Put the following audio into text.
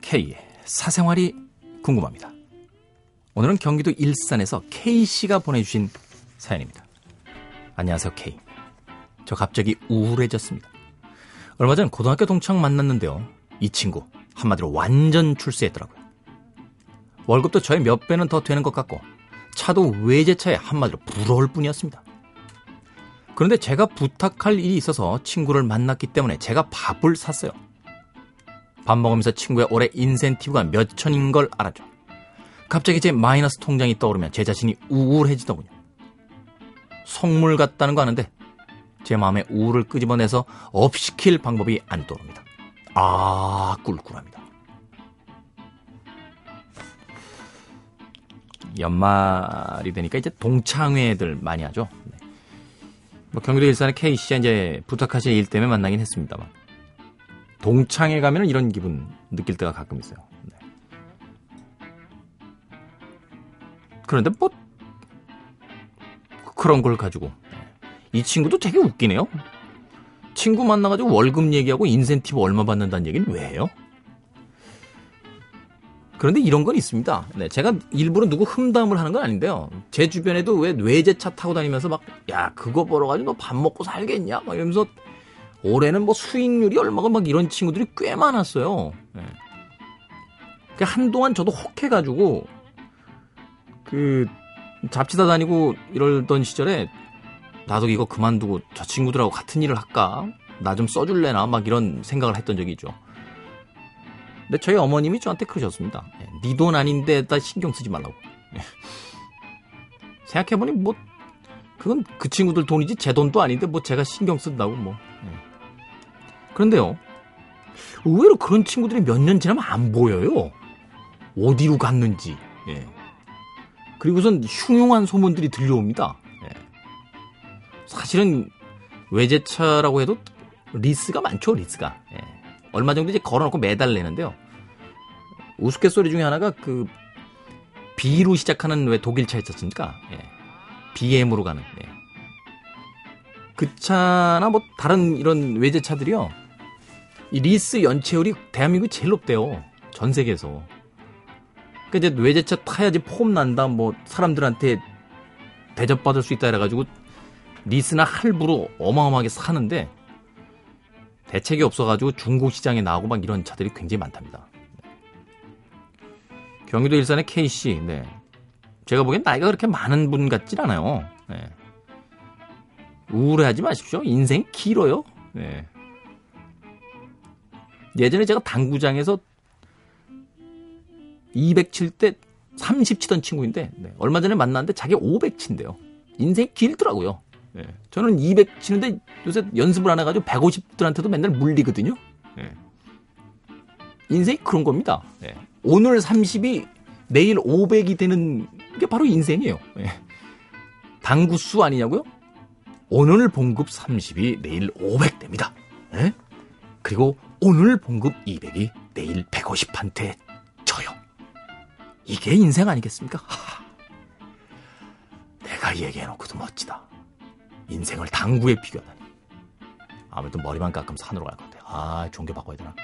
K의 사생활이 궁금합니다. 오늘은 경기도 일산에서 K씨가 보내주신 사연입니다. 안녕하세요, K. 저 갑자기 우울해졌습니다. 얼마 전 고등학교 동창 만났는데요. 이 친구, 한마디로 완전 출세했더라고요. 월급도 저의 몇 배는 더 되는 것 같고, 차도 외제차에 한마디로 부러울 뿐이었습니다. 그런데 제가 부탁할 일이 있어서 친구를 만났기 때문에 제가 밥을 샀어요. 밥 먹으면서 친구의 올해 인센티브가 몇 천인 걸 알았죠. 갑자기 제 마이너스 통장이 떠오르면 제 자신이 우울해지더군요. 속물 같다는 거 아는데 제 마음의 우울을 끄집어내서 업시킬 방법이 안 떠오릅니다. 아, 꿀꿀합니다. 연말이 되니까 이제 동창회들 많이 하죠. 네. 뭐 경기도 일산의 K씨가 이제 부탁하실 일 때문에 만나긴 했습니다만. 동창회 가면 이런 기분 느낄 때가 가끔 있어요. 네. 그런데 뭐 그런 걸 가지고 네. 이 친구도 되게 웃기네요. 친구 만나가지고 월급 얘기하고 인센티브 얼마 받는다는 얘기는 왜 해요? 그런데 이런 건 있습니다. 네, 제가 일부러 누구 흠담을 하는 건 아닌데요. 제 주변에도 왜 외제차 타고 다니면서 막, 야, 그거 벌어가지고 너 밥 먹고 살겠냐? 막 이러면서 올해는 뭐 수익률이 얼마가 막 이런 친구들이 꽤 많았어요. 네. 그 한동안 저도 혹해가지고 그 잡지다 다니고 이러던 시절에 나도 이거 그만두고 저 친구들하고 같은 일을 할까? 나 좀 써줄래나? 막 이런 생각을 했던 적이 있죠. 근데 저희 어머님이 저한테 그러셨습니다. 네 돈 아닌데 다 신경 쓰지 말라고. 네. 생각해보니 뭐 그건 그 친구들 돈이지 제 돈도 아닌데 뭐 제가 신경 쓴다고 뭐. 네. 그런데요. 의외로 그런 친구들이 몇 년 지나면 안 보여요. 어디로 갔는지. 예. 그리고선 흉흉한 소문들이 들려옵니다. 예. 사실은 외제차라고 해도 리스가 많죠, 리스가. 예. 얼마 정도 이제 걸어놓고 매달 내는데요. 우스갯소리 중에 하나가 그 B로 시작하는 왜 독일차 있었습니까? 예. BM으로 가는. 예. 그 차나 뭐 다른 이런 외제차들이요. 이 리스 연체율이 대한민국이 제일 높대요. 전 세계에서. 그 이제 외제차 타야지 폼 난다. 뭐 사람들한테 대접받을 수 있다 해가지고 리스나 할부로 어마어마하게 사는데 대책이 없어가지고 중고 시장에 나오고 막 이런 차들이 굉장히 많답니다. 경기도 일산의 K씨, 네. 제가 보기엔 나이가 그렇게 많은 분 같진 않아요. 네. 우울해하지 마십시오. 인생이 길어요. 네. 예전에 제가 당구장에서 200칠 때30 치던 친구인데 네. 얼마 전에 만났는데 자기 500 친대요. 인생이 길더라고요. 네. 저는 200 치는데 요새 연습을 안 해가지고 150들한테도 맨날 물리거든요. 네. 인생이 그런 겁니다. 네. 오늘 30이 내일 500이 되는 게 바로 인생이에요. 네. 당구수 아니냐고요? 오늘 봉급 30이 내일 500 됩니다. 네? 그리고 오늘 봉급 200이 내일 150한테 져요. 이게 인생 아니겠습니까? 하. 내가 얘기해놓고도 멋지다. 인생을 당구에 비교하다니. 아무래도 머리만 깎으면 산으로 갈 것 같아요. 아, 종교 바꿔야 되나?